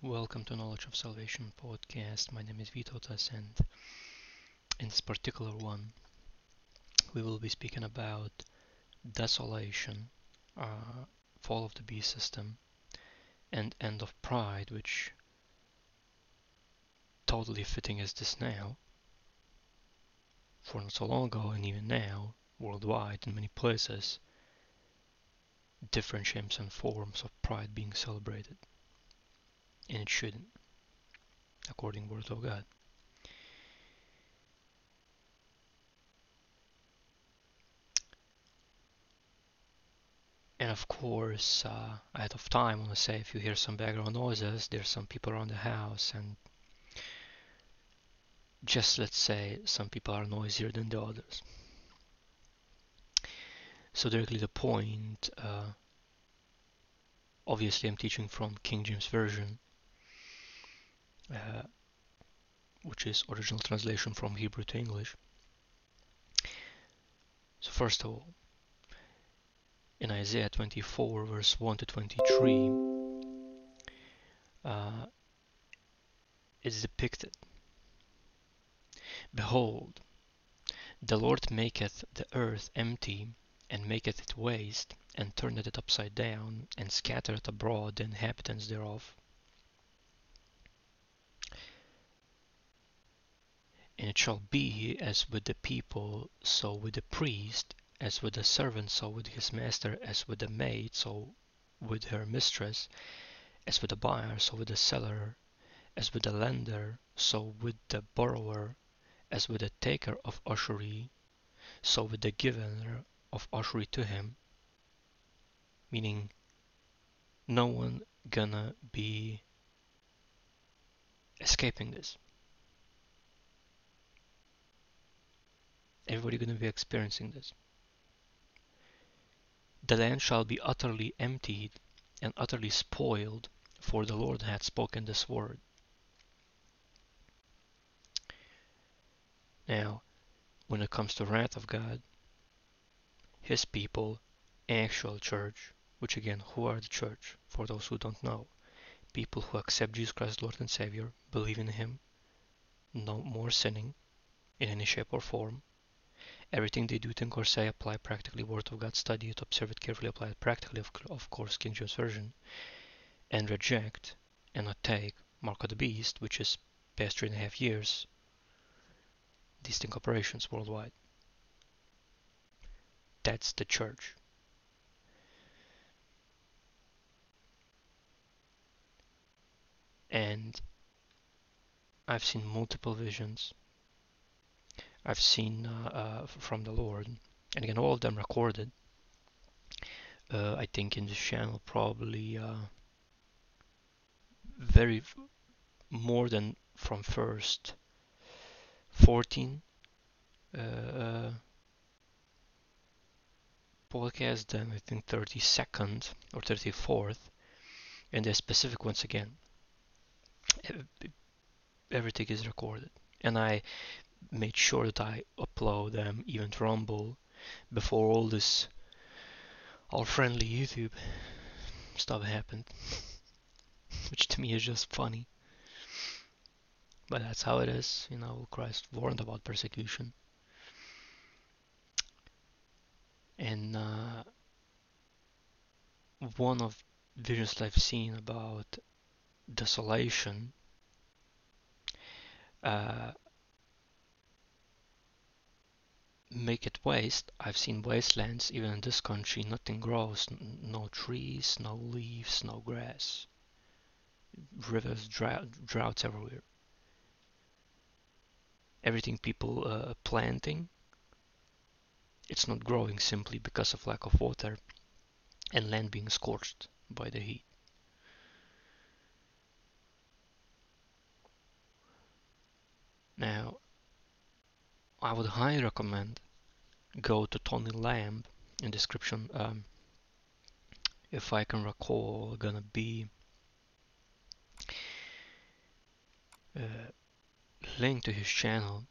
Welcome to Knowledge of Salvation podcast. My name is Vytautas, and in this particular one, we will be speaking about desolation, uh, fall of the beast system, and end of pride, which totally fitting as this now. For not so long ago, and even now, worldwide in many places, different shapes and forms of pride being celebrated and it shouldn't, according Word of God. And of course, uh, ahead of time, I want to say if you hear some background noises, there's some people around the house, and just let's say some people are noisier than the others. So directly the point, uh, obviously I'm teaching from King James Version, uh, which is original translation from Hebrew to English. So first of all, in Isaiah 24 verse 1 to 23, uh, it's depicted. Behold, the Lord maketh the earth empty, and maketh it waste, and turneth it upside down, and scattereth abroad the inhabitants thereof. And it shall be as with the people, so with the priest, as with the servant, so with his master, as with the maid, so with her mistress, as with the buyer, so with the seller, as with the lender, so with the borrower, as with the taker of usury, so with the giver of usury to him. Meaning, no one gonna be escaping this. Everybody going to be experiencing this. The land shall be utterly emptied and utterly spoiled, for the Lord hath spoken this word. Now, when it comes to wrath of God, His people, actual church, which again, who are the church? For those who don't know, people who accept Jesus Christ Lord and Savior, believe in Him, no more sinning in any shape or form, Everything they do, think or say, apply practically Word of God, study it, observe it carefully, apply it practically, of, of course, King James Version, and reject and not take Mark of the Beast, which is past three and a half years, distinct operations worldwide. That's the church. And I've seen multiple visions I've seen uh, uh, from the Lord. And again, all of them recorded. Uh, I think in this channel probably very more than from first 14 uh, uh, podcast then I think 32nd or 34th and the specific ones again everything is recorded and I made sure that I upload them even to Rumble before all this all friendly YouTube stuff happened. Which to me is just funny. But that's how it is, you know, Christ warned about persecution. And uh, one of visions I've seen about desolation uh, make it waste. I've seen wastelands, even in this country, nothing grows, no trees, no leaves, no grass. Rivers, drought, droughts everywhere. Everything people uh, planting, it's not growing simply because of lack of water and land being scorched by the heat. Now, I would highly recommend go to Tony Lamb in description um, if I can recall gonna be uh, link to his channel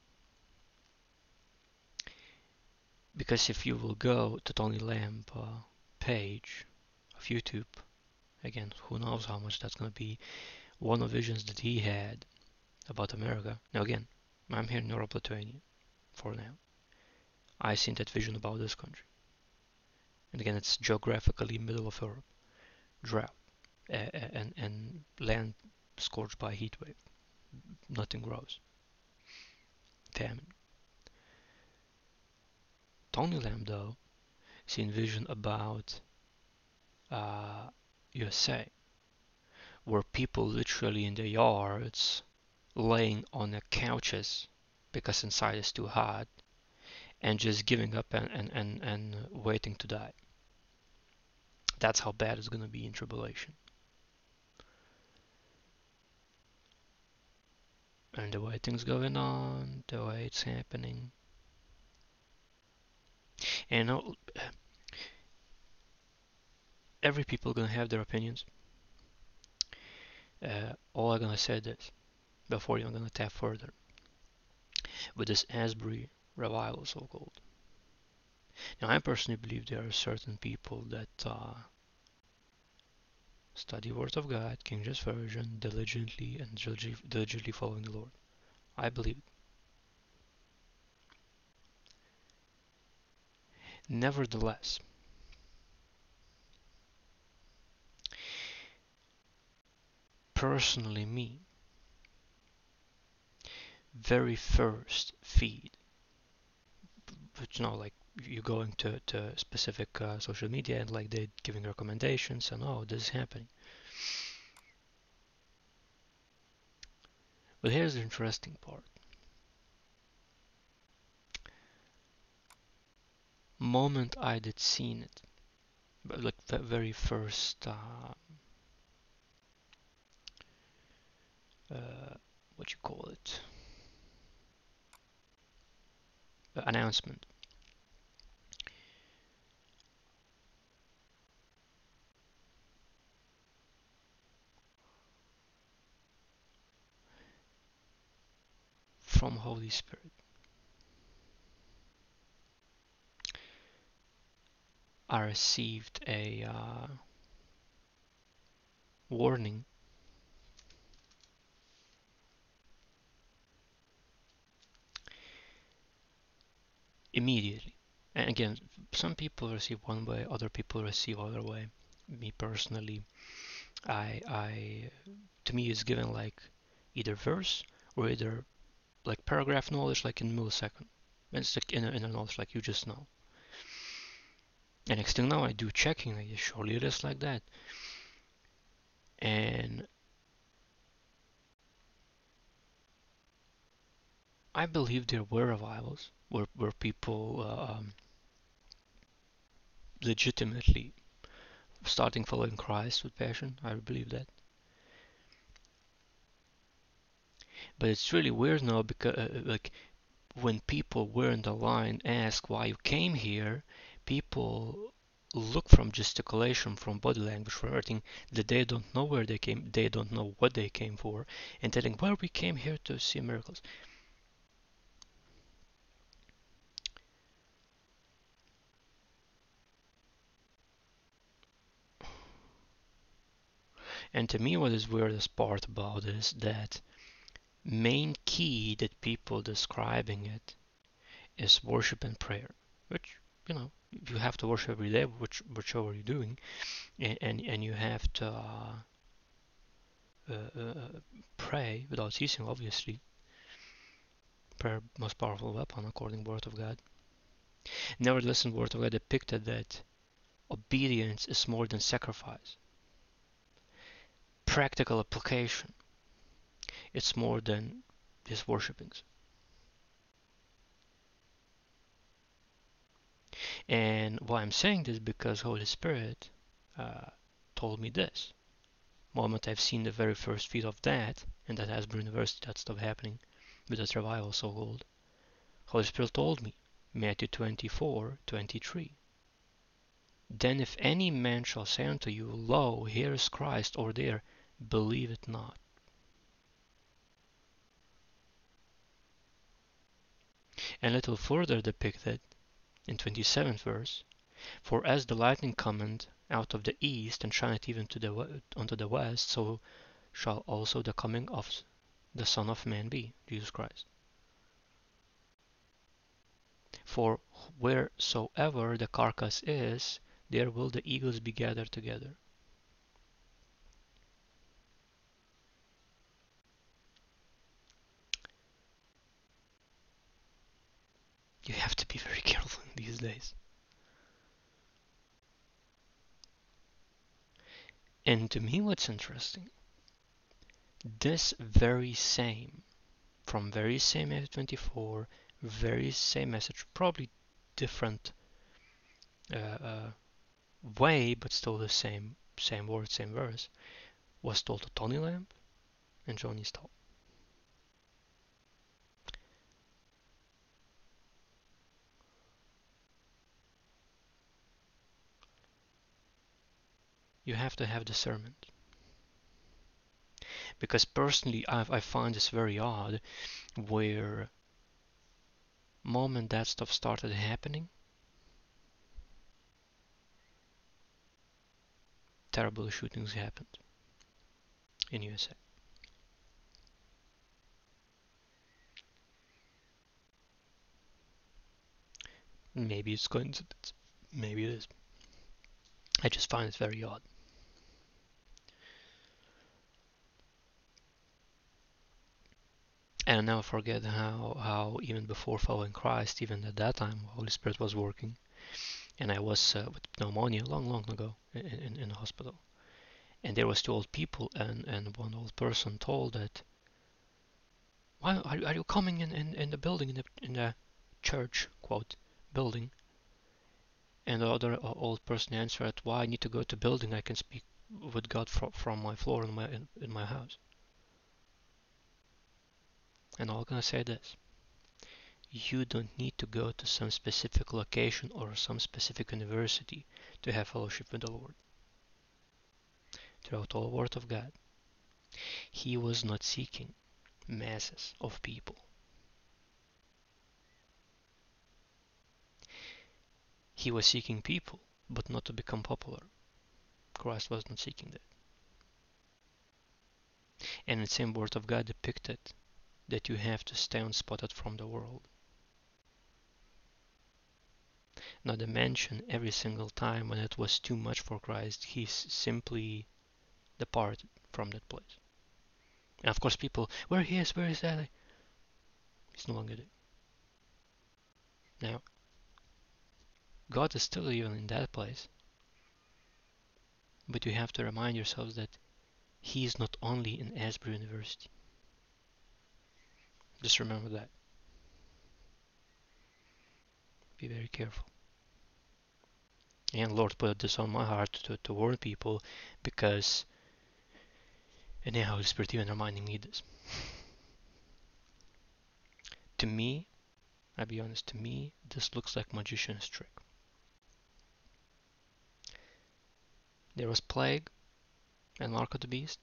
because if you will go to Tony Lamb uh, page of YouTube again who knows how much that's gonna be one of visions that he had about America. Now again, I'm here in Europe, Lithuania, for now. I seen that vision about this country. And again, it's geographically middle of Europe, drought, and and land scorched by heat wave. Nothing grows. Famine. Tony Lamb, though, seen vision about uh, USA, where people literally in their yards laying on the couches because inside is too hot and just giving up and, and, and, and waiting to die. That's how bad it's going to be in tribulation. And the way things going on, the way it's happening. And all, every people gonna have their opinions. Uh, all I'm gonna say this before you're gonna tap further with this Asbury revival, so called. Now, I personally believe there are certain people that uh, study Word of God, King James Version, diligently and diligently following the Lord. I believe. Nevertheless, personally me, very first feed, but you know, like you going to, to specific uh, social media and like they're giving recommendations and oh, this is happening. But here's the interesting part. Moment I did seen it, but like the very first uh, uh, what you call it uh, announcement from Holy Spirit. I received a uh, warning immediately. And again, some people receive one way, other people receive other way. Me personally, I, I, to me, it's given like either verse or either like paragraph knowledge, like in millisecond. It's like inner, inner knowledge, like you just know. And next thing now, I do checking. Like, surely it is like that. And I believe there were revivals where, where people uh, um, legitimately starting following Christ with passion. I believe that. But it's really weird now because uh, like when people were in the line ask why you came here, people look from gesticulation, from body language, from everything that they don't know where they came, they don't know what they came for, and telling, well, we came here to see miracles. And to me, what is weirdest part about this that main key that people describing it is worship and prayer, which you know you have to worship every day, which whichever you're doing, and and, and you have to uh, uh, uh, pray without ceasing. Obviously, prayer most powerful weapon according to Word of God. Nevertheless, in Word of God depicted that obedience is more than sacrifice practical application. It's more than just worshippings. And why I'm saying this because Holy Spirit uh, told me this. Moment I've seen the very first feed of that, and that has been University, that stuff happening with that revival so old. Holy Spirit told me, Matthew 24, 23. Then if any man shall say unto you, Lo, here is Christ, or there, believe it not. And little further depicted in 27th verse, For as the lightning cometh out of the east and shineth even to the unto the west, so shall also the coming of the Son of Man be, Jesus Christ. For wheresoever the carcass is, there will the eagles be gathered together. You have to be very careful these days. And to me, what's interesting, this very same, from very same F24, very same message, probably different uh, uh, way, but still the same same word, same verse, was told to Tony Lamb and Johnny Stahl. You have to have discernment. Because personally, I've, I find this very odd where moment that stuff started happening, terrible shootings happened in USA. Maybe it's coincidence. Maybe it is. I just find it very odd. And I'll never forget how, how even before following Christ, even at that time, Holy Spirit was working. And I was uh, with pneumonia long, long ago in, in, in the hospital. And there was two old people, and, and one old person told that, why are, are you coming in, in, in the building, in the, in the church, quote, building? And the other uh, old person answered, why I need to go to building, I can speak with God from, from my floor in my, in, in my house. And I'm gonna say this. You don't need to go to some specific location or some specific university to have fellowship with the Lord. Throughout all Word of God, He was not seeking masses of people. He was seeking people, but not to become popular. Christ was not seeking that. And the same Word of God depicted that you have to stay unspotted from the world. Not to mention every single time when it was too much for Christ, he simply departed from that place. And of course people, where he is, where is that? He's no longer there. Now, God is still even in that place. But you have to remind yourselves that he is not only in Asbury University. Just remember that. Be very careful. And Lord put this on my heart to, to warn people because and the Holy Spirit even reminding me this. to me, I'll be honest, to me, this looks like magician's trick. There was plague and mark of the beast.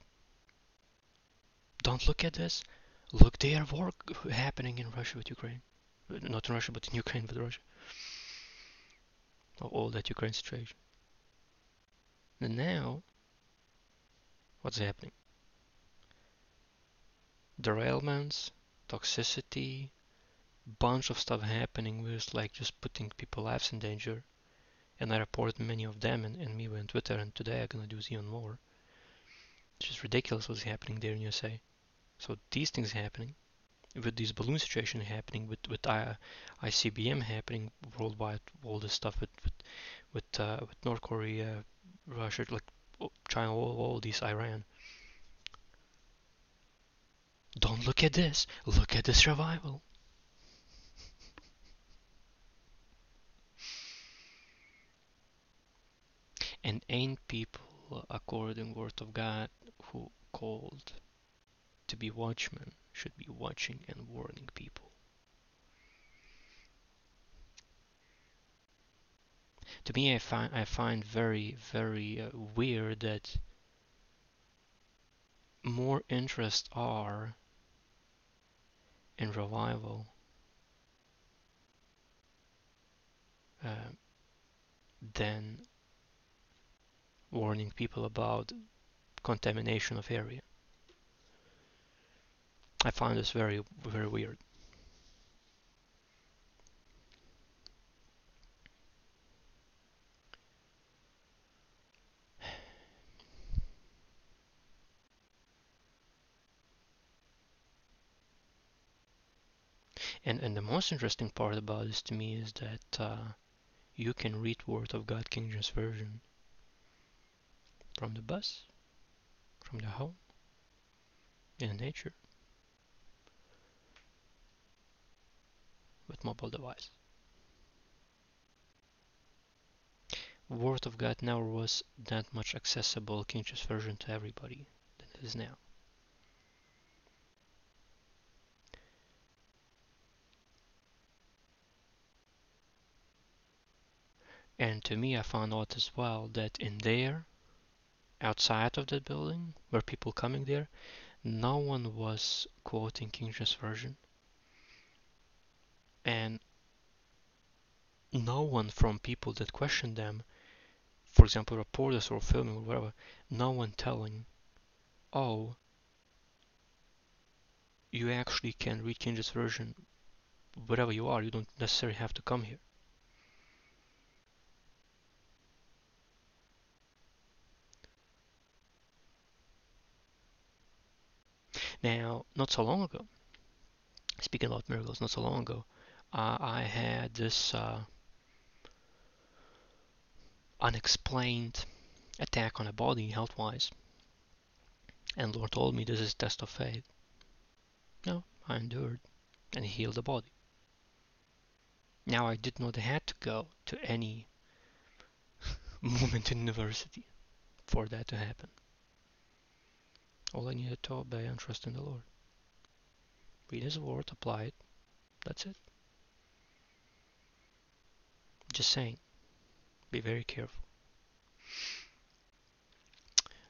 Don't look at this. Look, there war happening in Russia with Ukraine. Uh, not in Russia, but in Ukraine with Russia. All that Ukraine situation. And now, what's happening? Derailments, toxicity, bunch of stuff happening with like just putting people's lives in danger. And I reported many of them and, and me on Twitter and today I'm gonna do even more. It's just ridiculous what's happening there in USA. So these things happening, with this balloon situation happening, with with uh, ICBM happening worldwide, all this stuff with with with, uh, with North Korea, Russia, like China, all, all these Iran. Don't look at this. Look at this revival. And ain't people, according word of God, who called to be watchmen should be watching and warning people. To me, I find I find very very uh, weird that more interests are in revival uh, than warning people about contamination of area. I find this very, very weird. And and the most interesting part about this to me is that uh, you can read Word of God King James Version from the bus, from the home, in nature, with mobile device. Word of God never was that much accessible King James Version to everybody than it is now. And to me, I found out as well that in there, outside of that building, where people coming there, no one was quoting King James Version. And no one from people that question them, for example, reporters or filming or whatever, no one telling, oh, you actually can read James Version wherever you are. You don't necessarily have to come here. Now, not so long ago, speaking about miracles, not so long ago, uh, I had this uh, unexplained attack on a body health-wise, and Lord told me this is test of faith. No, I endured and healed the body. Now I did not have to go to any moment in university for that to happen. All I needed to obey and trust in the Lord. Read His Word, apply it. That's it. Just saying. Be very careful.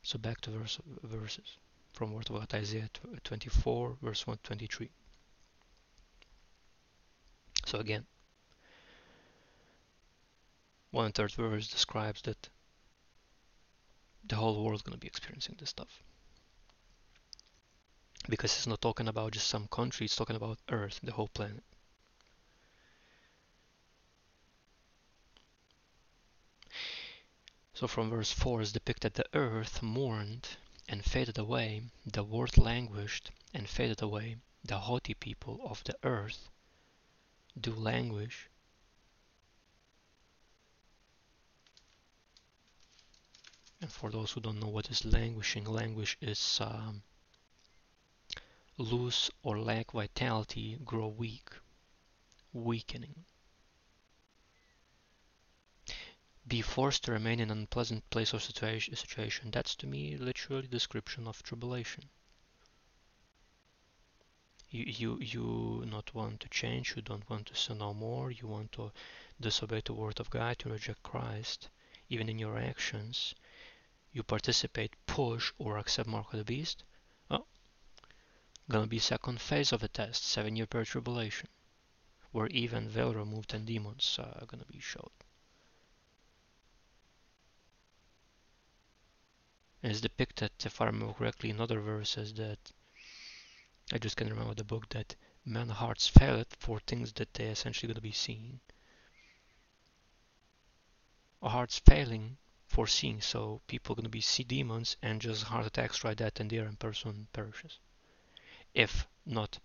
So back to verse, verses from Word of God, Isaiah 24, verse 123. So again, one third verse describes that the whole world is going to be experiencing this stuff because it's not talking about just some country, it's talking about Earth, the whole planet. So from verse 4 is depicted the earth mourned and faded away, the world languished and faded away, the haughty people of the earth do languish. And for those who don't know what is languishing, languish is um, lose or lack vitality, grow weak, weakening. Be forced to remain in an unpleasant place or situation. That's to me literally description of tribulation. You, you, you not want to change, you don't want to sin no more, you want to disobey the word of God, to reject Christ, even in your actions. You participate, push, or accept mark of the beast, Oh, Gonna be second phase of the test, seven year period tribulation, where even veil removed and demons are gonna be showed. It's depicted, if I remember correctly, in other verses that I just can't remember the book that men's hearts fail for things that they essentially gonna be seeing. Our hearts failing for seeing, so people gonna be see demons and just heart attacks right that and there and person perishes if not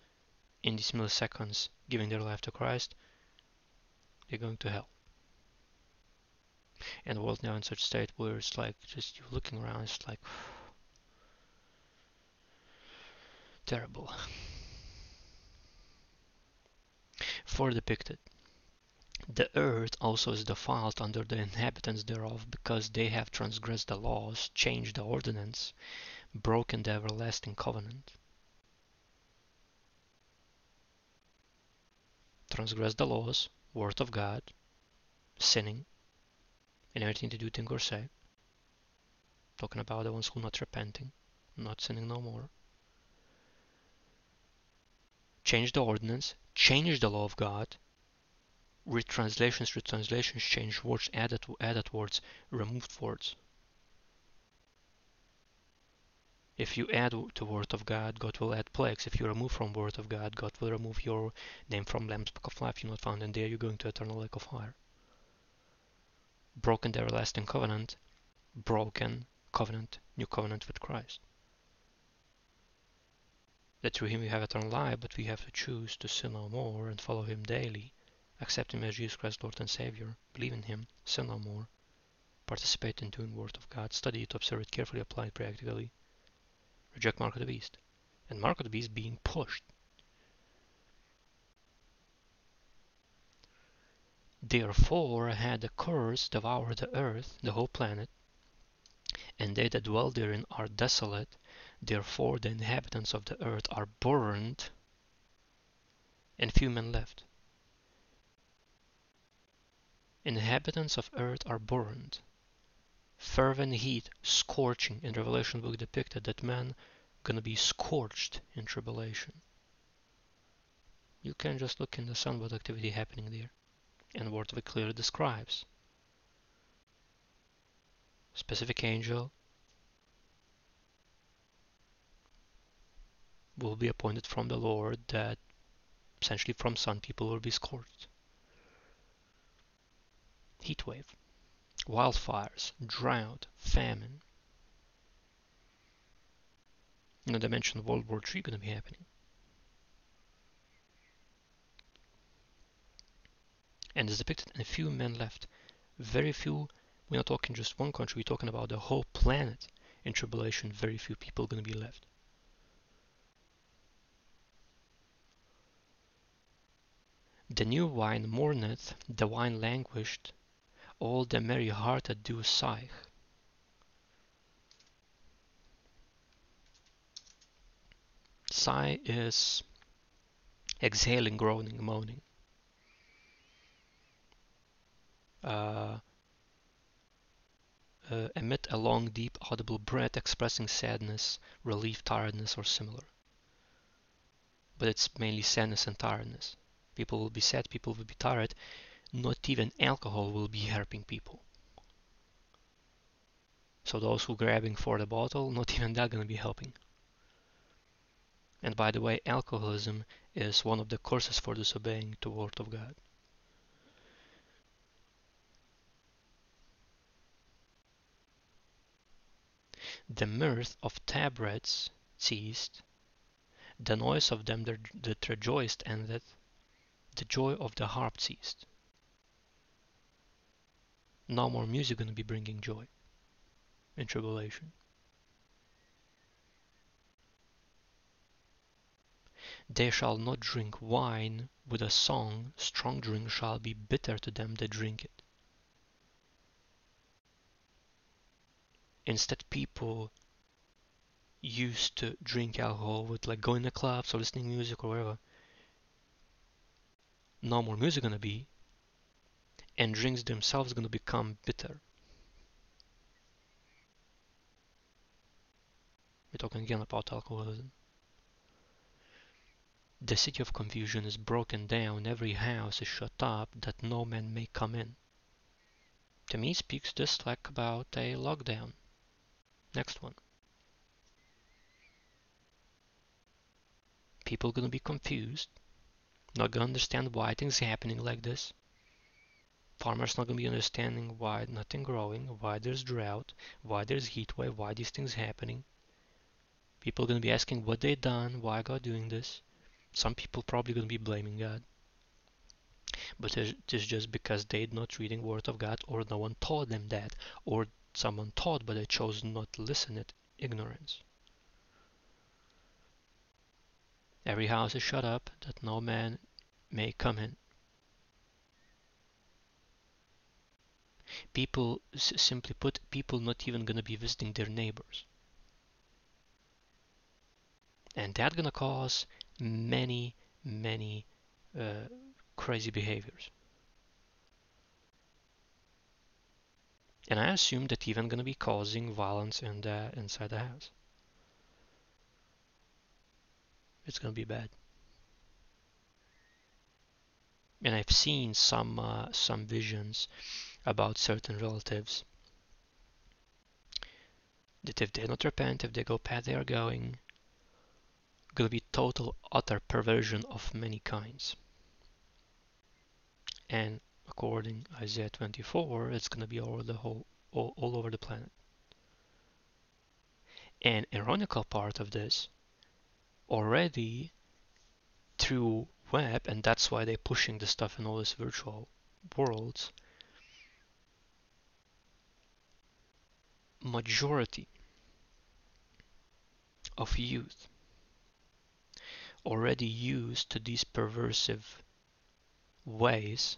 in these milliseconds giving their life to Christ, they're going to hell. And world now in such state where it's like just you looking around, it's like terrible. For depicted. The earth also is defiled under the inhabitants thereof, because they have transgressed the laws, changed the ordinance, broken the everlasting covenant. transgress the laws, word of God, sinning, and everything to do, think, or say. Talking about the ones who not repenting, not sinning no more. Change the ordinance, change the law of God. Retranslations, retranslations, change words, added, added words, removed words. If you add to Word of God, God will add plagues. If you remove from Word of God, God will remove your name from Lamb's Book of Life. You're not found, and there you're going to eternal lake of fire. Broken the everlasting covenant, broken covenant, new covenant with Christ. That through him we have eternal life, but we have to choose to sin no more and follow him daily, accept him as Jesus Christ, Lord and Savior, believe in him, sin no more, participate in doing the Word of God, study it, observe it carefully, apply it practically, reject Mark of the Beast. And Mark of the Beast being pushed. Therefore had the curse devoured the earth, the whole planet, and they that dwell therein are desolate. Therefore the inhabitants of the earth are burned, and few men left. Inhabitants of earth are burned. Fervent heat, scorching in Revelation book depicted that man gonna be scorched in tribulation. You can just look in the sun what activity happening there. And of it clearly describes. Specific angel will be appointed from the Lord that essentially from sun people will be scorched. Heat wave, wildfires, drought, famine, know, they mentioned World War III going to be happening. And it's depicted and a few men left. Very few, we're not talking just one country, we're talking about the whole planet in tribulation, very few people are going to be left. The new wine mourneth, the wine languished, all the merry hearted do sigh. Sigh is exhaling, groaning, moaning. Uh, uh, emit a long, deep, audible breath expressing sadness, relief, tiredness, or similar. But it's mainly sadness and tiredness. People will be sad, people will be tired. Not even alcohol will be helping people. So those who grabbing for the bottle, not even that gonna be helping. And by the way, alcoholism is one of the curses for disobeying the word of God. The mirth of tabrets ceased, the noise of them that rejoiced ended, the joy of the harp ceased. No more music going to be bringing joy in tribulation. They shall not drink wine with a song, strong drink shall be bitter to them that drink it. Instead, people used to drink alcohol with like going to clubs or listening to music or whatever. No more music gonna be, and drinks themselves gonna become bitter. We're talking again about alcoholism. The city of confusion is broken down, every house is shut up, that no man may come in. To me speaks this like about a lockdown. Next one. People gonna be confused, not gonna understand why things happening like this. Farmers not gonna be understanding why nothing growing, why there's drought, why there's heat wave, why these things happening. People gonna be asking what they done, why God doing this. Some people probably going to be blaming God. But it is just because they're not reading Word of God or no one taught them that or someone taught but they chose not to listen it ignorance. Every house is shut up that no man may come in. People, simply put, people not even going to be visiting their neighbors. And that's going to cause many, many uh, crazy behaviors. And I assume that even going to be causing violence in the, inside the house. It's going to be bad. And I've seen some uh, some visions about certain relatives that if they don't repent, if they go path they are going, gonna be total utter perversion of many kinds. And according Isaiah 24, it's gonna be all over the whole all, all over the planet. An ironical part of this, already through web, and that's why they're pushing the stuff in all these virtual worlds, majority of youth already used to these perversive ways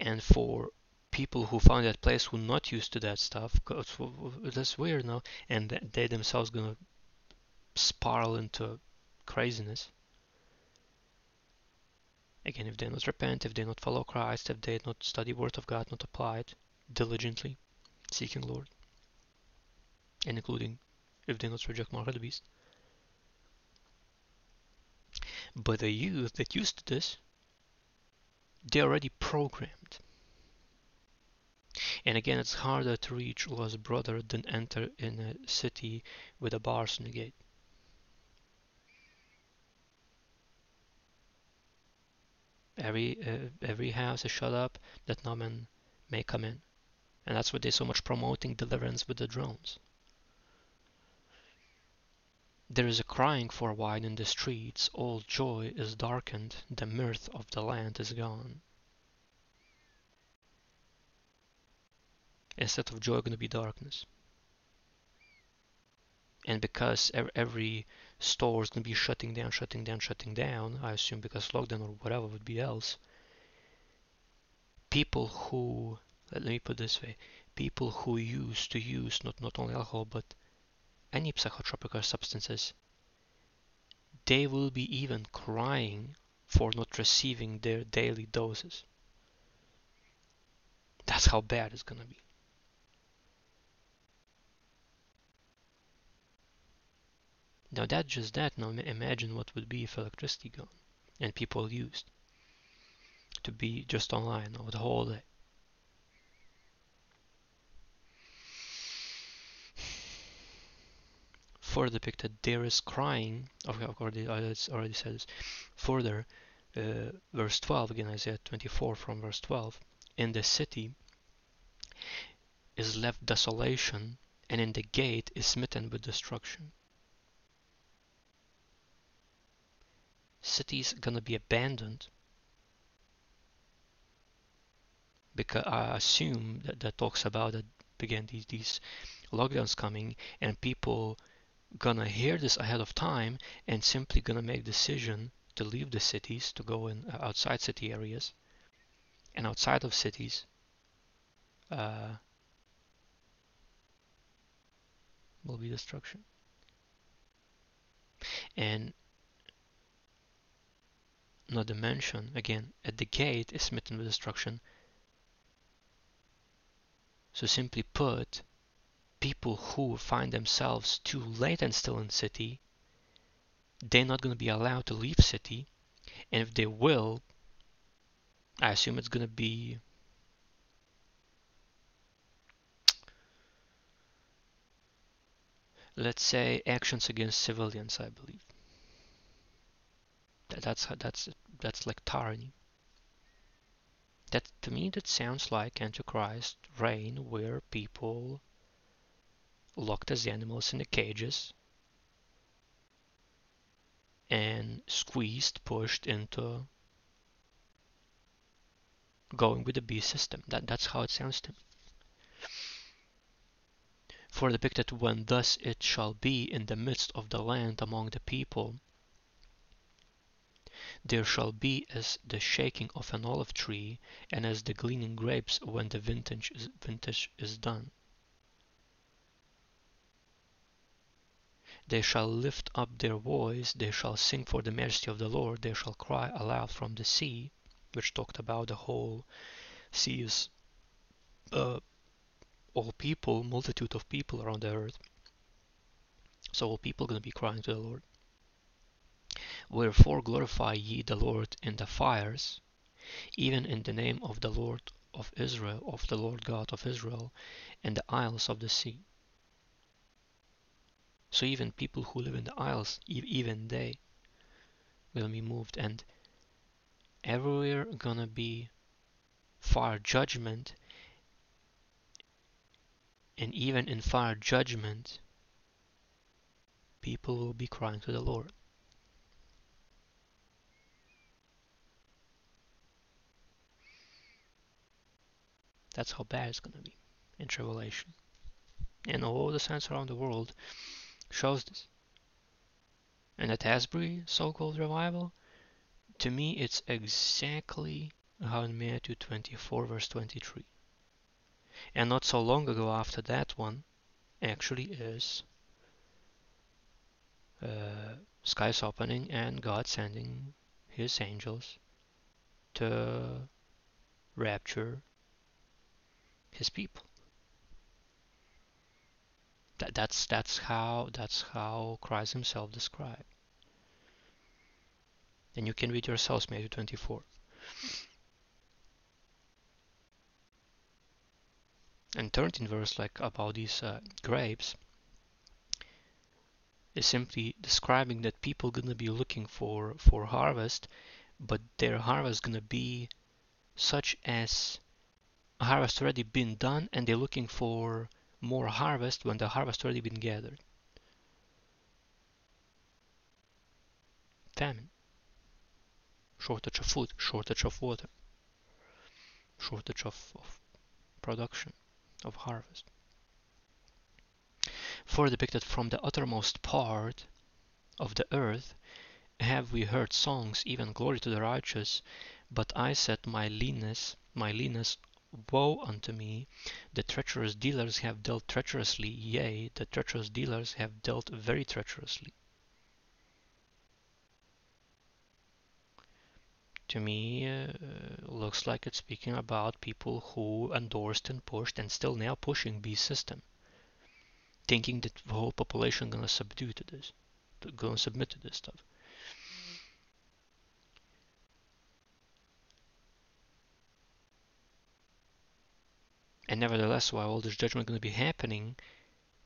and for people who found that place who not used to that stuff that's weird now and they themselves gonna spiral into craziness. Again if they not repent if they not follow christ if they not study word of god not apply it diligently seeking lord and including if they not reject mark of the beast. But the youth that used to this they're already programmed. And again, it's harder to reach lost brother than enter in a city with a bars in the gate. Every uh, every house is shut up that no man may come in, and that's why they're so much promoting deliverance with the drones. There is a crying for wine in the streets, all joy is darkened, the mirth of the land is gone. Instead of joy, going to be darkness. And because every store is going to be shutting down, shutting down, shutting down, I assume because lockdown or whatever would be else, people who, let me put this way, people who used to use not, not only alcohol but any psychotropic substances, they will be even crying for not receiving their daily doses. That's how bad it's gonna be. Now that's just that. Now imagine what would be if electricity gone and people used to be just online over the whole day. Further depicted there is crying okay already I already said this further uh, verse 12 again Isaiah 24 from verse 12 in the city is left desolation and in the gate is smitten with destruction. Cities gonna be abandoned because I assume that that talks about that again these these lockdowns coming and people gonna hear this ahead of time and simply gonna make decision to leave the cities to go in uh, outside city areas and outside of cities uh, will be destruction. And not to mention again at the gate is smitten with destruction. So simply put people who find themselves too late and still in city, they're not going to be allowed to leave city. And if they will, I assume it's going to be let's say actions against civilians, I believe. That's that's that's like tyranny. That to me that sounds like Antichrist reign where people locked as the animals in the cages and squeezed, pushed into going with the beast system. That, that's how it sounds to me. For the depicted when thus it shall be in the midst of the land among the people, there shall be as the shaking of an olive tree, and as the gleaning grapes when the vintage is, vintage is done. They shall lift up their voice, they shall sing for the mercy of the Lord, they shall cry aloud from the sea, which talked about the whole seas, uh, all people, multitude of people around the earth. So all people are going to be crying to the Lord. Wherefore glorify ye the Lord in the fires, even in the name of the Lord of Israel, of the Lord God of Israel, and the isles of the sea. So even people who live in the isles, even they will be moved, and everywhere gonna be fire judgment, and even in fire judgment, people will be crying to the Lord. That's how bad it's to be in tribulation. And all the saints around the world shows this. And at Asbury so-called revival, to me it's exactly how in Matthew 24 verse 23. And not so long ago after that one actually is uh, skies opening and God sending his angels to rapture his people. That, that's that's how that's how Christ himself described. And you can read yourselves Matthew 24. And 13 verse like about these uh, grapes is simply describing that people gonna be looking for for harvest, but their harvest gonna be such as harvest already been done and they're looking for more harvest when the harvest already been gathered. Famine. Shortage of food, shortage of water, shortage of, of production, of harvest. For depicted from the uttermost part of the earth have we heard songs, even glory to the righteous, but I said my leanness, my leanness Woe unto me! The treacherous dealers have dealt treacherously, yea, the treacherous dealers have dealt very treacherously. To me, uh, looks like it's speaking about people who endorsed and pushed and still now pushing B system, thinking that the whole population gonna subdue to this, gonna submit to this stuff. And nevertheless, while all this judgment is going to be happening,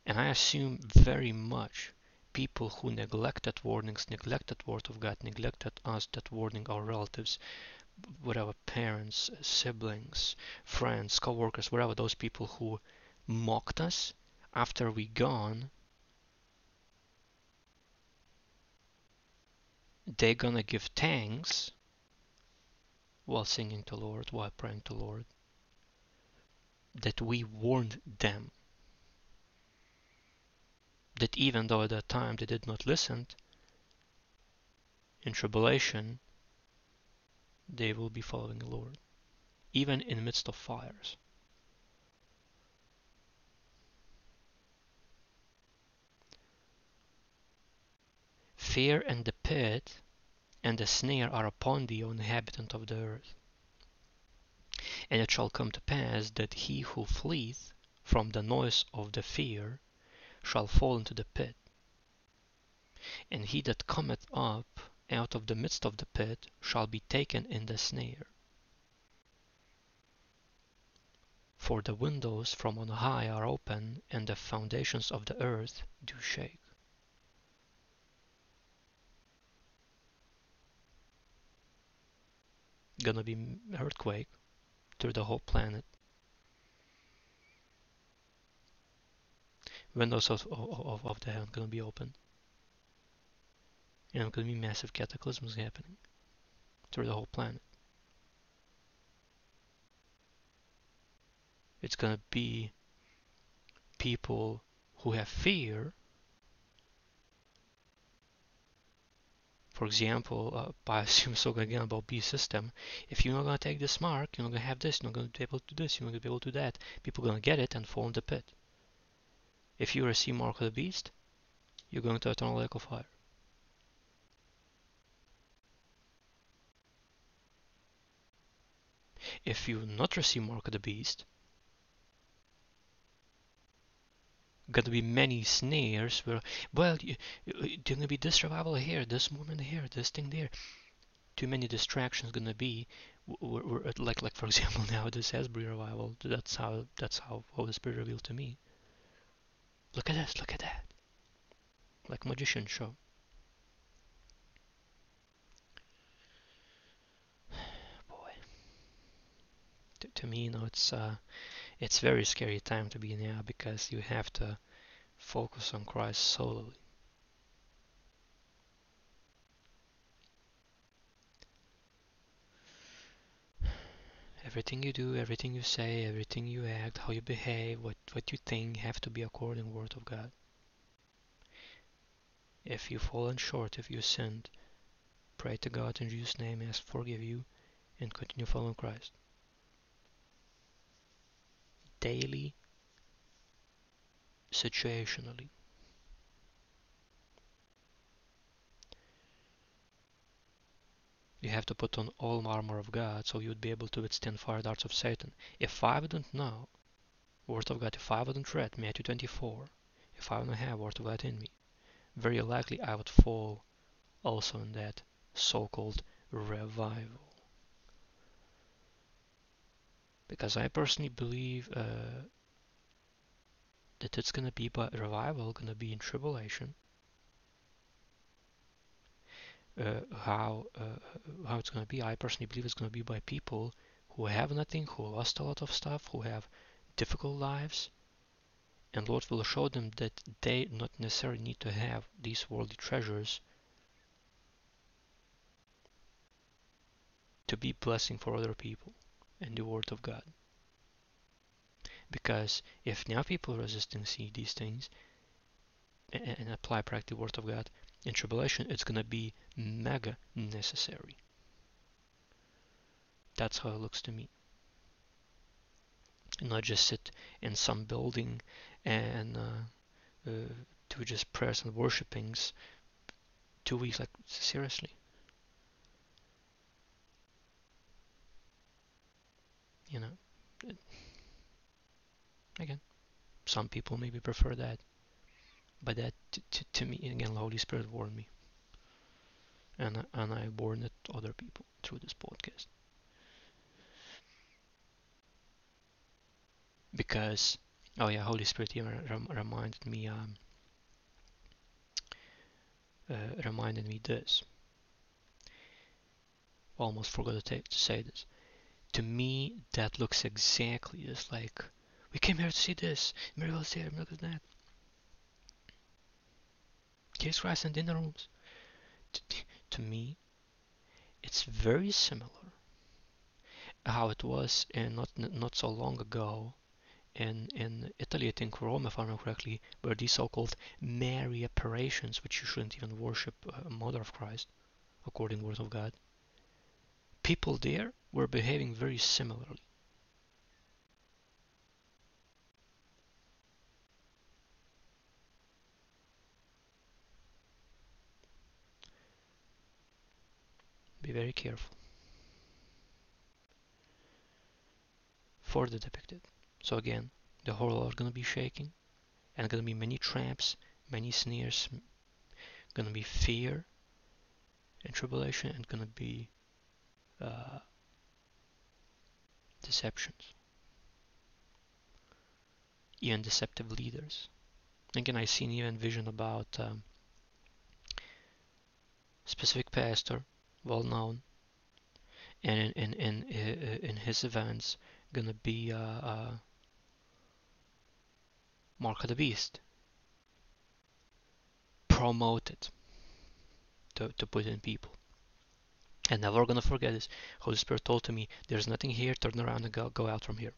and I assume very much people who neglected warnings, neglected word of God, neglected us, that warning our relatives, whatever parents, siblings, friends, co-workers, whatever those people who mocked us after we gone, they're gonna give thanks while singing to Lord, while praying to Lord that we warned them. That even though at that time they did not listen, in tribulation they will be following the Lord, even in the midst of fires. Fear and the pit and the snare are upon thee, O inhabitant of the earth. And it shall come to pass that he who fleeth from the noise of the fear shall fall into the pit. And he that cometh up out of the midst of the pit shall be taken in the snare. For the windows from on high are open, and the foundations of the earth do shake. Gonna be earthquake, through the whole planet. Windows of, of, of the going to be open. And to be massive cataclysms happening through the whole planet. It's going to be people who have fear For example, uh, by assume so again about B system, if you're not gonna take this mark, you're not gonna have this, you're not gonna be able to do this, you're not gonna be able to do that. People are gonna get it and fall in the pit. If you receive mark of the beast, you're going to eternal lake of fire. If you're not receive mark of the beast, to be many snares where, well, you, going to be this revival here, this moment here, this thing there. too many distractions gonna be we're, we're, like like for example now this Asbury revival that's how that's how Holy Spirit revealed to me. Look at this look at that. Like magician show. Boy. To, to me you know it's uh it's very scary time to be in now because you have to focus on Christ solely Everything you do, everything you say, everything you act, how you behave, what, what you think have to be according to the Word of God. If you've fallen short, if you sinned, pray to God in Jesus' name, ask forgive you, and continue following Christ. Daily, situationally. You have to put on all armor of God so you'd be able to withstand fire darts of Satan. If I wouldn't know Word of God, if I wouldn't read Matthew 24, if I wouldn't have Word of God in me, very likely I would fall also in that so-called revival. Because I personally believe uh, that it's going to be by revival, going to be in tribulation, uh, how uh, how it's going to be. I personally believe it's going to be by people who have nothing, who lost a lot of stuff, who have difficult lives, and Lord will show them that they not necessarily need to have these worldly treasures to be blessing for other people and the Word of God. Because if now people resisting see these things and, and apply practice Word of God, in tribulation it's to be mega necessary. That's how it looks to me. Not just sit in some building and uh, uh, do just prayers and worshipings two weeks. Like seriously. You know. Again, some people maybe prefer that, but that to, to, to me again, the Holy Spirit warned me and and I warned it other people through this podcast. Because oh yeah, Holy Spirit even rem reminded me um, uh, reminded me this. Almost forgot to, to say this. To me, that looks exactly just like we came here to see this, miracles here, miracles that. Jesus Christ in dinner rooms to me, it's very similar how it was in not not so long ago in in Italy, I think Rome, if I remember correctly, were these so-called Mary apparitions, which you shouldn't even worship a Mother of Christ, according to the Word of God. People there were behaving very similarly. Be very careful. Further depicted. So again, the whole world gonna be shaking, and gonna be many traps, many sneers, gonna be fear and tribulation, and gonna be uh, deceptions, even deceptive leaders. Again, I seen even vision about um, specific pastor well known, and in in in, uh, in his events gonna be uh, uh, Mark of the Beast promoted to, to put in people. And never gonna forget this. Holy Spirit told to me, "There's nothing here. Turn around and go go out from here."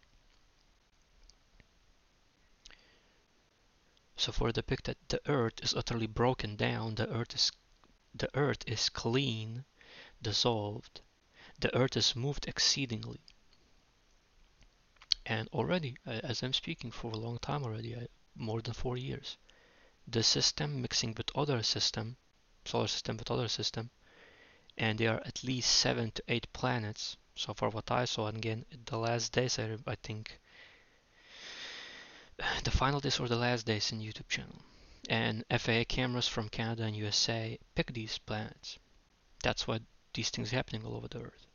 So for depicted, the earth is utterly broken down. The earth is the earth is clean dissolved, the earth is moved exceedingly. And already, as I'm speaking for a long time already, more than four years, the system mixing with other system, solar system with other system, and there are at least seven to eight planets. So far, what I saw, and again, the last days, I, I think, the final days or the last days in YouTube channel, and FAA cameras from Canada and USA pick these planets. That's what these things happening all over the earth.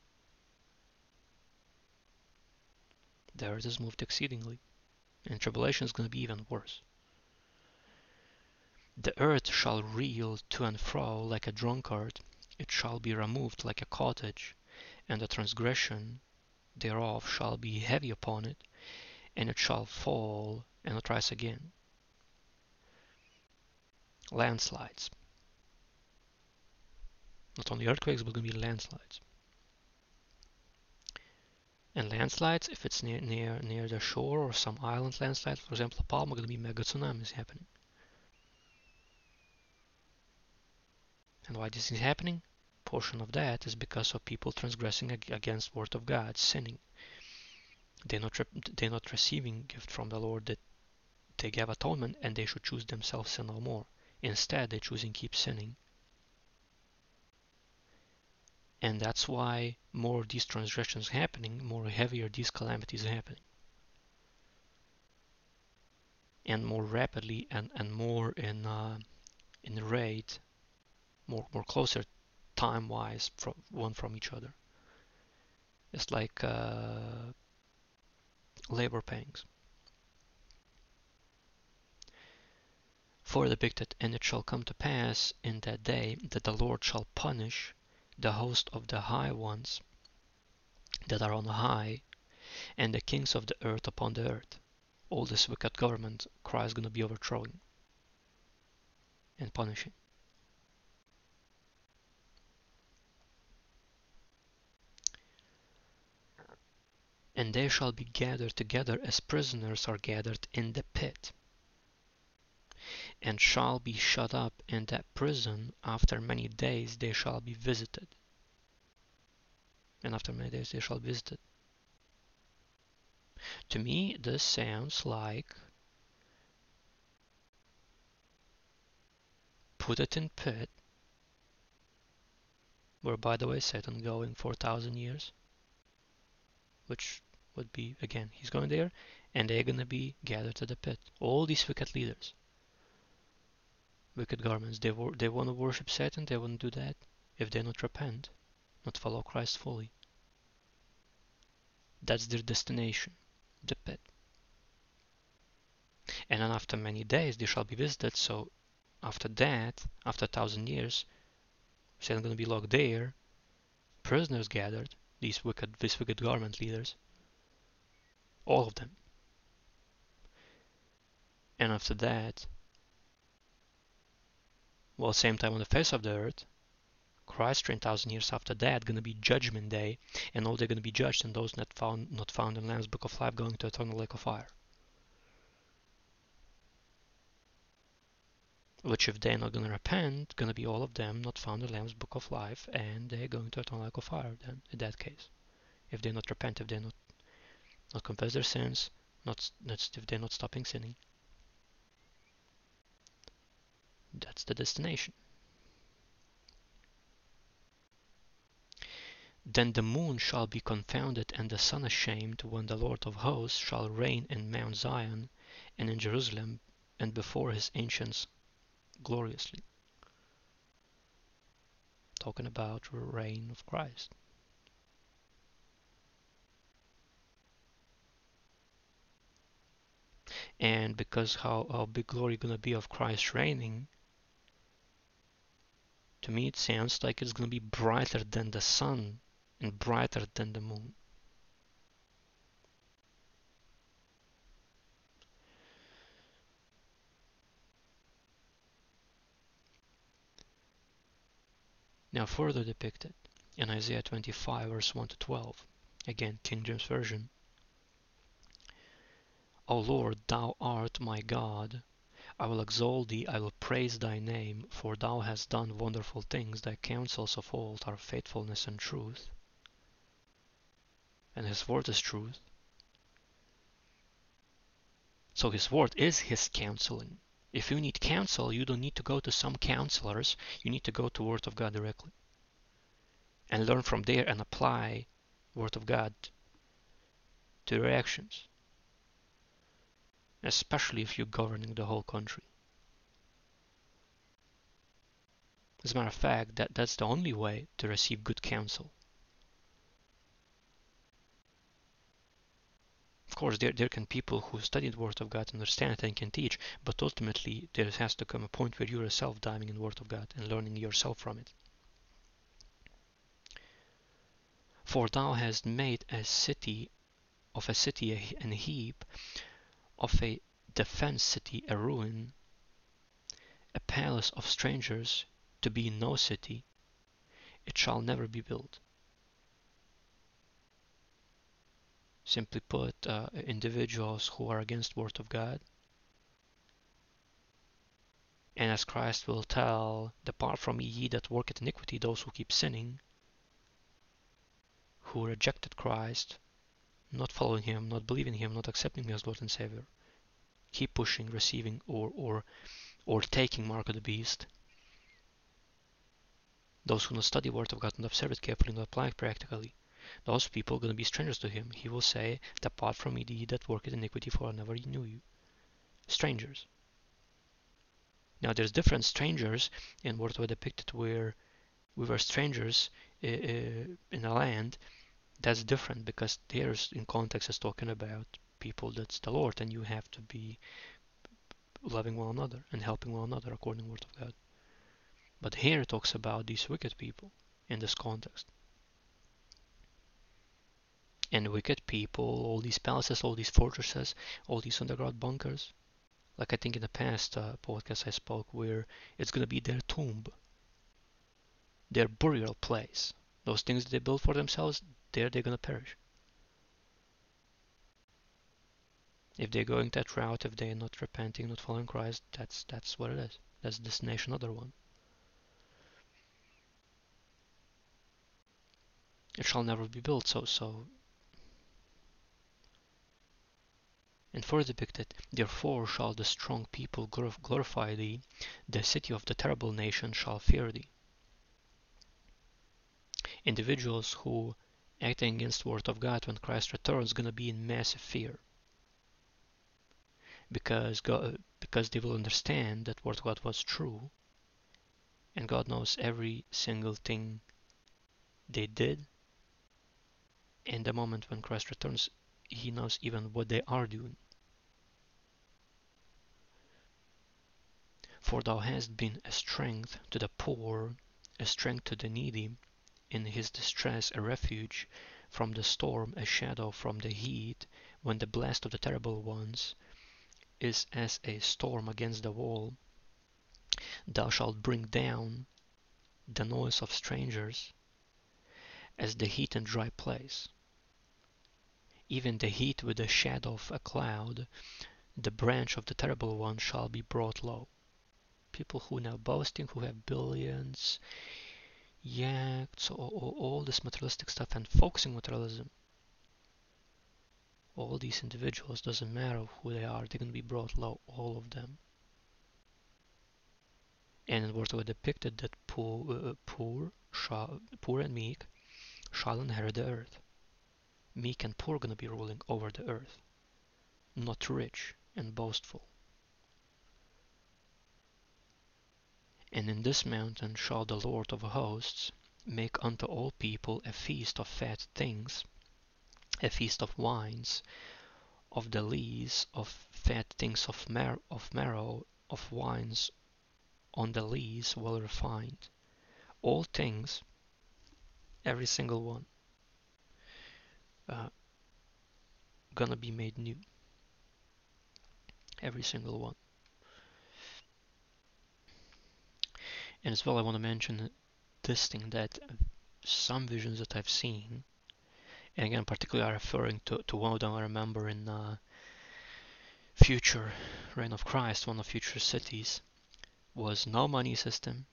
The earth is moved exceedingly, and tribulation is going to be even worse. The earth shall reel to and fro like a drunkard, it shall be removed like a cottage, and the transgression thereof shall be heavy upon it, and it shall fall and not rise again. Landslides. Not only earthquakes, but going to be landslides. And landslides, if it's near near near the shore or some island landslide, for example, Palma, going to be mega tsunamis happening. And why this is happening? Portion of that is because of people transgressing against word of God, sinning. They're not they're not receiving gift from the Lord that they gave atonement, and they should choose themselves sin no more. Instead, they're choosing keep sinning. And that's why more of these transgressions happening, more heavier these calamities happening. And more rapidly and, and more in uh, in rate more more closer time wise from one from each other. It's like uh, labor pangs. For depicted, and it shall come to pass in that day that the Lord shall punish the host of the high ones that are on high, and the kings of the earth upon the earth. All this wicked government Christ is going to be overthrowing and punishing. And they shall be gathered together as prisoners are gathered in the pit, and shall be shut up in that prison. After many days they shall be visited. And after many days they shall be visited. To me, this sounds like put it in pit, where by the way Satan going 4,000 years, which would be again he's going there and they're to be gathered to the pit. All these wicked leaders. Wicked garments. They, they want to worship satan they wouldn't do that if they not repent not follow christ fully. That's their destination the pit. And then after many days they shall be visited. So after that after a thousand years satan to be locked there. Prisoners gathered these wicked these wicked garment leaders all of them. And after that, well, same time on the face of the earth, Christ, 3,000 years after that, going to be Judgment Day, and all they're going to be judged, and those not found not found in Lamb's Book of Life going to eternal lake of fire. Which, if they're not going to repent, going to be all of them not found in Lamb's Book of Life, and they're going to eternal lake of fire. Then, in that case, if they're not repent, if they're not not confess their sins, not, not if they're not stopping sinning. That's the destination. Then the moon shall be confounded and the sun ashamed when the Lord of hosts shall reign in Mount Zion and in Jerusalem and before his ancients gloriously. Talking about the reign of Christ. And because how, big glory gonna be of Christ reigning to me it sounds like it's gonna be brighter than the sun and brighter than the moon. Now further depicted in Isaiah 25 verse 1 to 12 again King James Version O Lord, thou art my God. I will exalt thee, I will praise thy name, for thou hast done wonderful things. Thy counsels of old are faithfulness and truth. And his word is truth. So his word is his counseling. If you need counsel, you don't need to go to some counselors. You need to go to Word of God directly. And learn from there and apply Word of God to your actions especially if you're governing the whole country. As a matter of fact, that, that's the only way to receive good counsel. Of course, there, there can people who study the Word of God understand it and can teach, but ultimately there has to come a point where you're yourself diving in the Word of God and learning yourself from it. For thou hast made a city of a city an heap, of a defence city a ruin, a palace of strangers to be no city, it shall never be built. Simply put, uh, individuals who are against the word of God, and as Christ will tell, depart from ye that work at iniquity, those who keep sinning, who rejected Christ, not following him, not believing him, not accepting him as Lord and Savior. Keep pushing, receiving, or or or taking mark of the beast. Those who not study Word of God and observe it carefully and apply it practically, those people are going to be strangers to him. He will say, Depart from me, ye that work in iniquity, for I never knew you. Strangers. Now there's different strangers in of God depicted where we were strangers uh, in a land that's different because there's in context is talking about people that's the Lord and you have to be loving one another and helping one another according to the word of God. But here it talks about these wicked people in this context. And wicked people, all these palaces, all these fortresses, all these underground bunkers, like I think in the past uh, podcast I spoke, where it's going to be their tomb, their burial place. Those things they build for themselves, there they're going to perish. If they're going that route, if they're not repenting, not following Christ, that's that's what it is. That's the destination other one. It shall never be built. So so. And further depicted, therefore shall the strong people glorify thee, the city of the terrible nation shall fear thee. Individuals who acting against the word of God when Christ returns going to be in massive fear. Because God, because they will understand that word of God was true, and God knows every single thing they did. And the moment when Christ returns, He knows even what they are doing. For thou hast been a strength to the poor, a strength to the needy, in his distress a refuge from the storm, a shadow from the heat, when the blast of the terrible ones is as a storm against the wall. Thou shalt bring down the noise of strangers as the heat in dry place. Even the heat with the shadow of a cloud, the branch of the terrible one shall be brought low. People who now boasting, who have billions, yachts, all, all this materialistic stuff and focusing materialism. All these individuals, doesn't matter who they are, they're going to be brought low, all of them. And in Word depicted that poor, uh, poor, shall, poor and meek shall inherit the earth. Meek and poor are going to be ruling over the earth, not rich and boastful. And in this mountain shall the Lord of hosts make unto all people a feast of fat things, a feast of wines, of the lees, of fat things of, mar- of marrow, of wines on the lees well refined. All things, every single one, uh, gonna be made new. Every single one. And as well, I want to mention this thing that some visions that I've seen, and again, particularly referring to, to one of them I remember in uh, future reign of Christ, one of future cities, was no money system,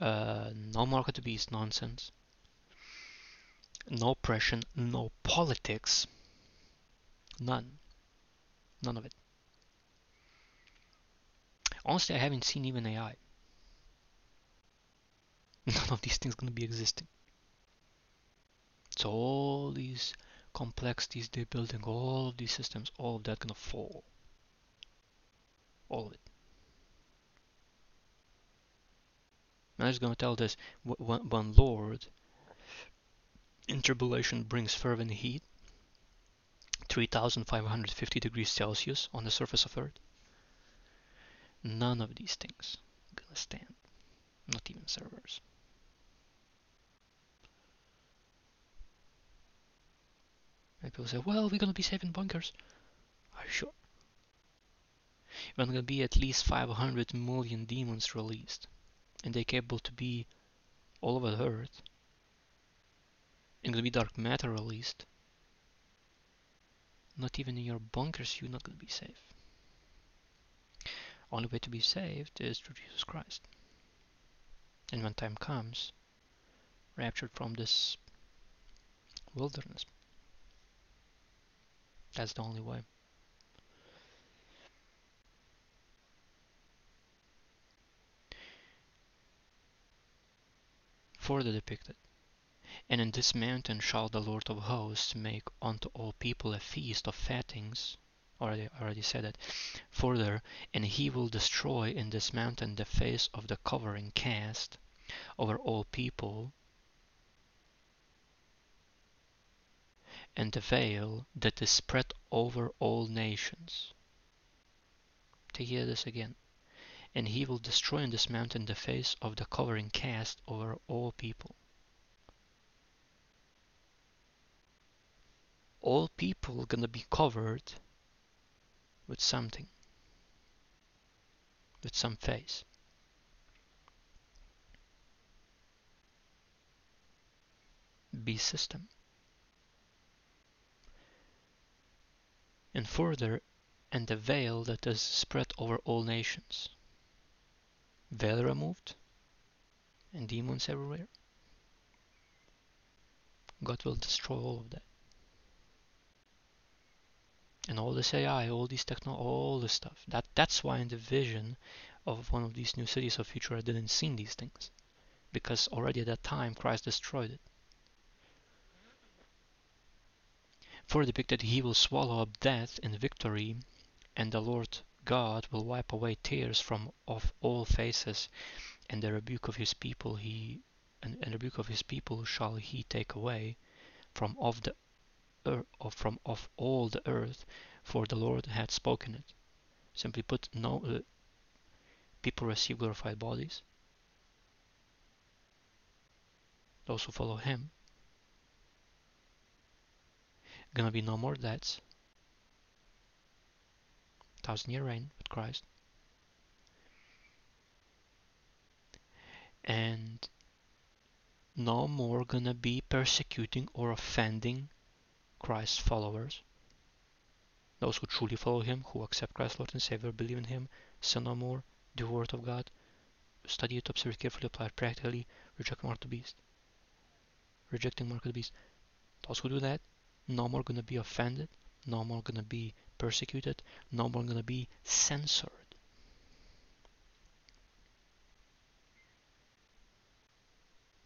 uh, no market beast nonsense, no oppression, no politics, none, none of it. Honestly, I haven't seen even AI. None of these things going to be existing. So all these complexities they're building, all of these systems, all of that going to fall. All of it. And I was going to tell this when Lord in tribulation brings fervent heat, 3550 degrees Celsius on the surface of Earth, none of these things gonna stand, not even servers. And people say, well, we're gonna be safe in bunkers. Are you sure? We're gonna be at least 500 million demons released, and they're capable to be all over the earth. And gonna be dark matter released. Not even in your bunkers, you're not gonna be safe. Only way to be saved is through Jesus Christ. And when time comes, raptured from this wilderness. That's the only way. Further depicted. And in this mountain shall the Lord of hosts make unto all people a feast of fattings. Already, already said it. Further, and he will destroy in this mountain the face of the covering cast over all people, and the veil that is spread over all nations. To hear this again. And he will destroy and this mountain the face of the covering cast over all people. all people gonna be covered with something, with some face. B system. And further, and the veil that is spread over all nations. Veil removed, and demons everywhere. God will destroy all of that and all this AI, all these techno, all this stuff. That that's why in the vision of one of these new cities of future, I didn't see these things, because already at that time Christ destroyed it. For depicted, he will swallow up death in victory, and the Lord God will wipe away tears from off all faces, and the rebuke of his people he and, and the rebuke of his people shall he take away from off the from off all the earth, for the Lord had spoken it. Simply put, no uh, people receive glorified bodies. Those who follow Him. Gonna be no more deaths. Thousand year reign with Christ. And no more gonna be persecuting or offending Christ's followers. Those who truly follow Him, who accept Christ Lord and Savior, believe in Him, sin no more, do the Word of God, study it, observe it carefully, apply it practically, reject Mark the Beast. Rejecting Mark the Beast. Those who do that, no more gonna be offended, no more gonna be persecuted, no more gonna be censored.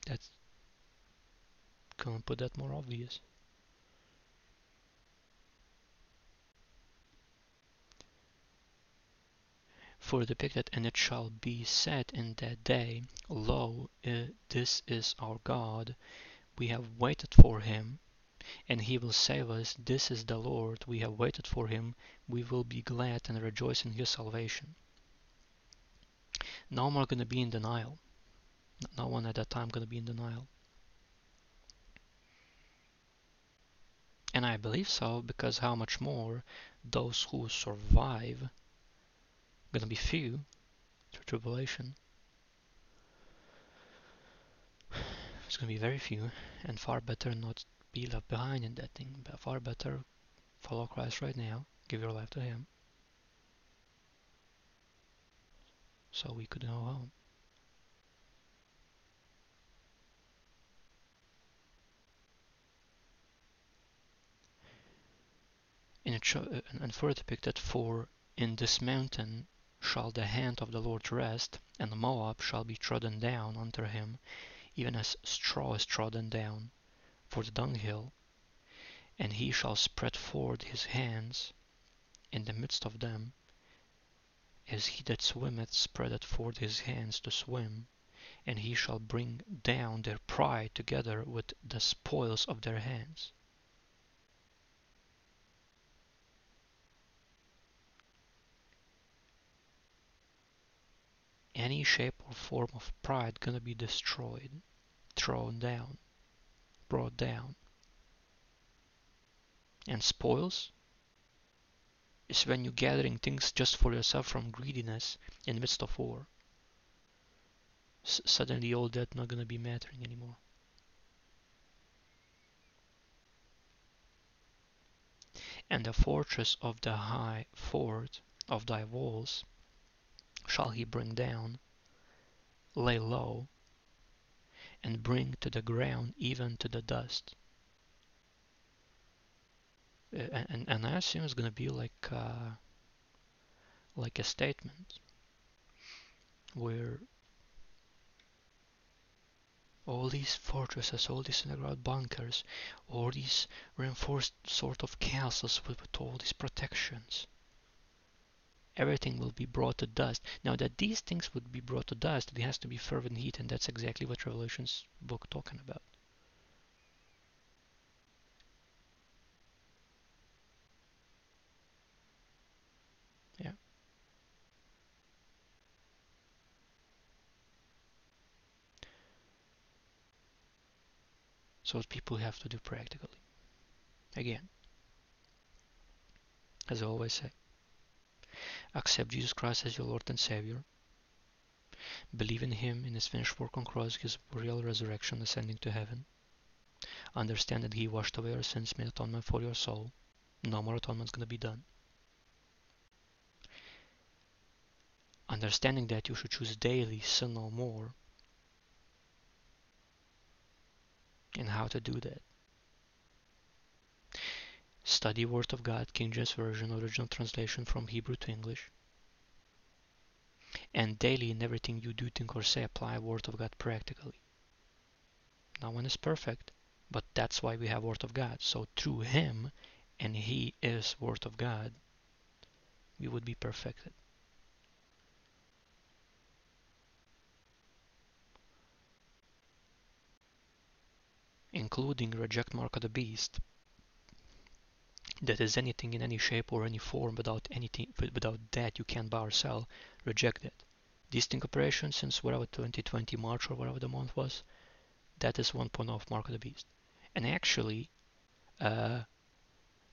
That's gonna put that more obvious. For depicted, and it shall be said in that day, Lo, uh, this is our God, we have waited for him, and he will save us. This is the Lord, we have waited for him, we will be glad and rejoice in his salvation. No more going to be in denial. No one at that time going to be in denial. And I believe so because how much more those who survive gonna be few through tribulation. It's gonna be very few, and far better not be left behind in that thing. But far better follow Christ right now, give your life to Him, so we could go home. And, it show, uh, and further depicted, for in this mountain shall the hand of the Lord rest, and Moab shall be trodden down under him, even as straw is trodden down for the dunghill, and he shall spread forth his hands in the midst of them, as he that swimmeth spreadeth forth his hands to swim, and he shall bring down their pride together with the spoils of their hands. Any shape or form of pride gonna be destroyed, thrown down, brought down. And spoils is when you're gathering things just for yourself from greediness in the midst of war. S suddenly all that not to be mattering anymore. And the fortress of the high fort of thy walls shall he bring down, lay low, and bring to the ground even to the dust. And, and I assume it's going to be like uh, like a statement where all these fortresses, all these underground bunkers, all these reinforced sort of castles with, with all these protections. Everything will be brought to dust. Now that these things would be brought to dust, it has to be fervent heat, and that's exactly what Revelation's book talking about. Yeah. So people have to do practically. Again, as I always say, accept Jesus Christ as your Lord and Savior. Believe in Him, in His finished work on cross, His real resurrection, ascending to heaven. Understand that He washed away your sins, made atonement for your soul. No more atonement is going to be done. Understanding that you should choose daily, sin no more, and how to do that. Study Word of God, King James Version, original translation from Hebrew to English. And daily in everything you do, think, or say, apply Word of God practically. No one is perfect, but that's why we have Word of God. So through Him, and He is Word of God, we would be perfected. including reject mark of the beast, that is anything in any shape or any form without anything without that you can't buy or sell, reject it. Distinct operation since whatever 2020 March or whatever the month was, that is one point off mark of the beast. And actually, uh,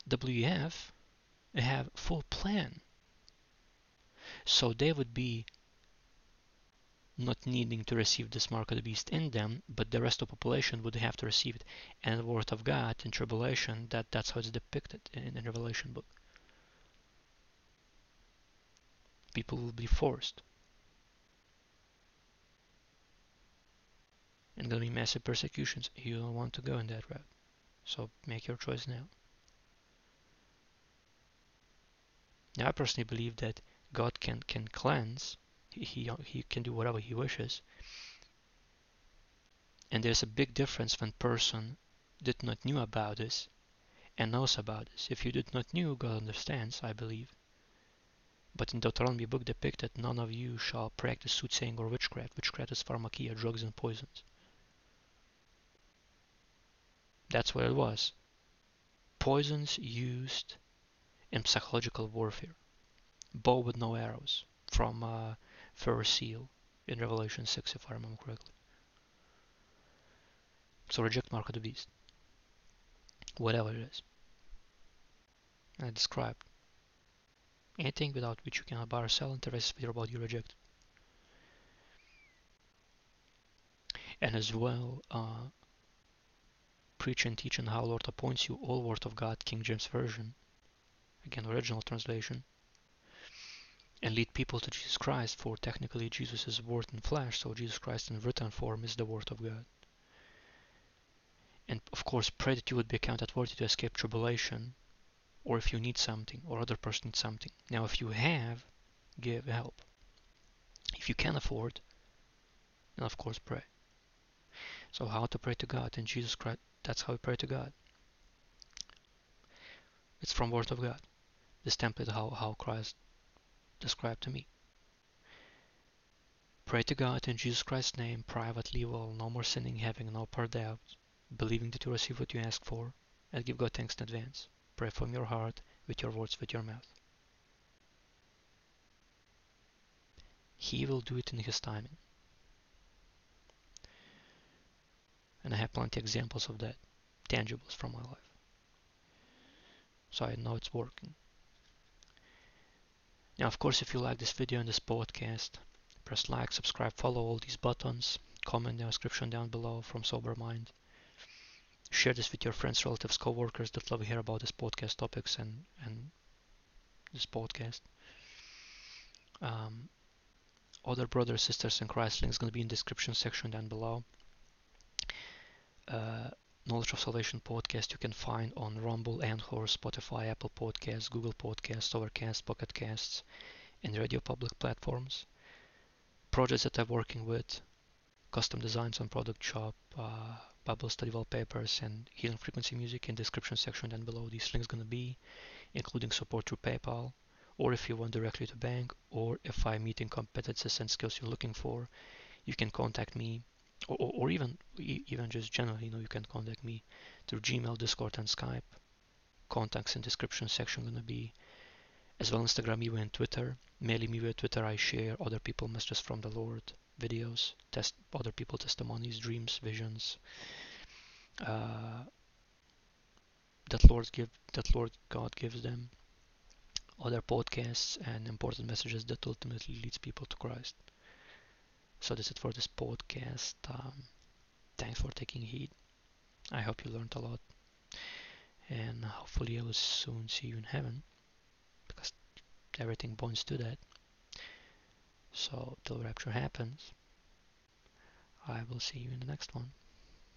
WF have full plan. So they would be not needing to receive this mark of the beast in them, but the rest of the population would have to receive it. And the word of God in tribulation, that, that's how it's depicted in the Revelation book. People will be forced. And there'll be massive persecutions. You don't want to go in that route. So make your choice now. Now I personally believe that God can, can cleanse he, he can do whatever he wishes. And there's a big difference when person did not knew about this and knows about this. If you did not knew, God understands, I believe. But in Deuteronomy book depicted, none of you shall practice soothsaying or witchcraft. Witchcraft is pharmakeia, drugs and poisons. That's what it was. Poisons used in psychological warfare. Bow with no arrows from uh, for a seal in Revelation 6, if I remember correctly. So reject mark of the beast. Whatever it is. And I described anything without which you cannot buy or sell, and the rest is about you reject. And as well, uh, preach and teach on how Lord appoints you all Word of God, King James Version. Again, original translation and lead people to Jesus Christ, for technically Jesus is word in flesh, so Jesus Christ in written form is the word of God. And of course, pray that you would be accounted worthy to escape tribulation, or if you need something, or other person needs something. Now, if you have, give help. If you can afford, then of course pray. So how to pray to God in Jesus Christ? That's how we pray to God. It's from Word of God. This template how, how Christ described to me. Pray to God in Jesus Christ's name, privately, while no more sinning, having no part doubt, believing that you receive what you ask for, and give God thanks in advance. Pray from your heart, with your words, with your mouth. He will do it in His timing. And I have plenty examples of that, tangibles from my life. So I know it's working. Now, of course, if you like this video and this podcast, press like, subscribe, follow all these buttons, comment in the description down below from Sober Mind. Share this with your friends, relatives, co-workers that love to hear about this podcast topics and, and this podcast. Um, other brothers, sisters in Christ links going to be in the description section down below. Uh, Knowledge of Salvation podcast you can find on Rumble, Anchor, Spotify, Apple Podcasts, Google Podcasts, Overcast, Pocket Casts, and Radio Public platforms. Projects that I'm working with, custom designs on product shop, uh, Bible study wallpapers, and healing frequency music in description section down below. These links gonna be, including support through PayPal, or if you want directly to bank, or if I'm meeting competences and skills you're looking for, you can contact me or, or even even just generally, you know, you can contact me through Gmail, Discord, and Skype. Contacts in description section gonna be as well Instagram, even Twitter. Mainly me via Twitter, I share other people messages from the Lord, videos, test other people testimonies, dreams, visions. Uh, that Lord give that Lord God gives them other podcasts and important messages that ultimately leads people to Christ. So that's it for this podcast. Um, thanks for taking heed. I hope you learned a lot. And hopefully I will soon see you in heaven. Because everything points to that. So till rapture happens, I will see you in the next one.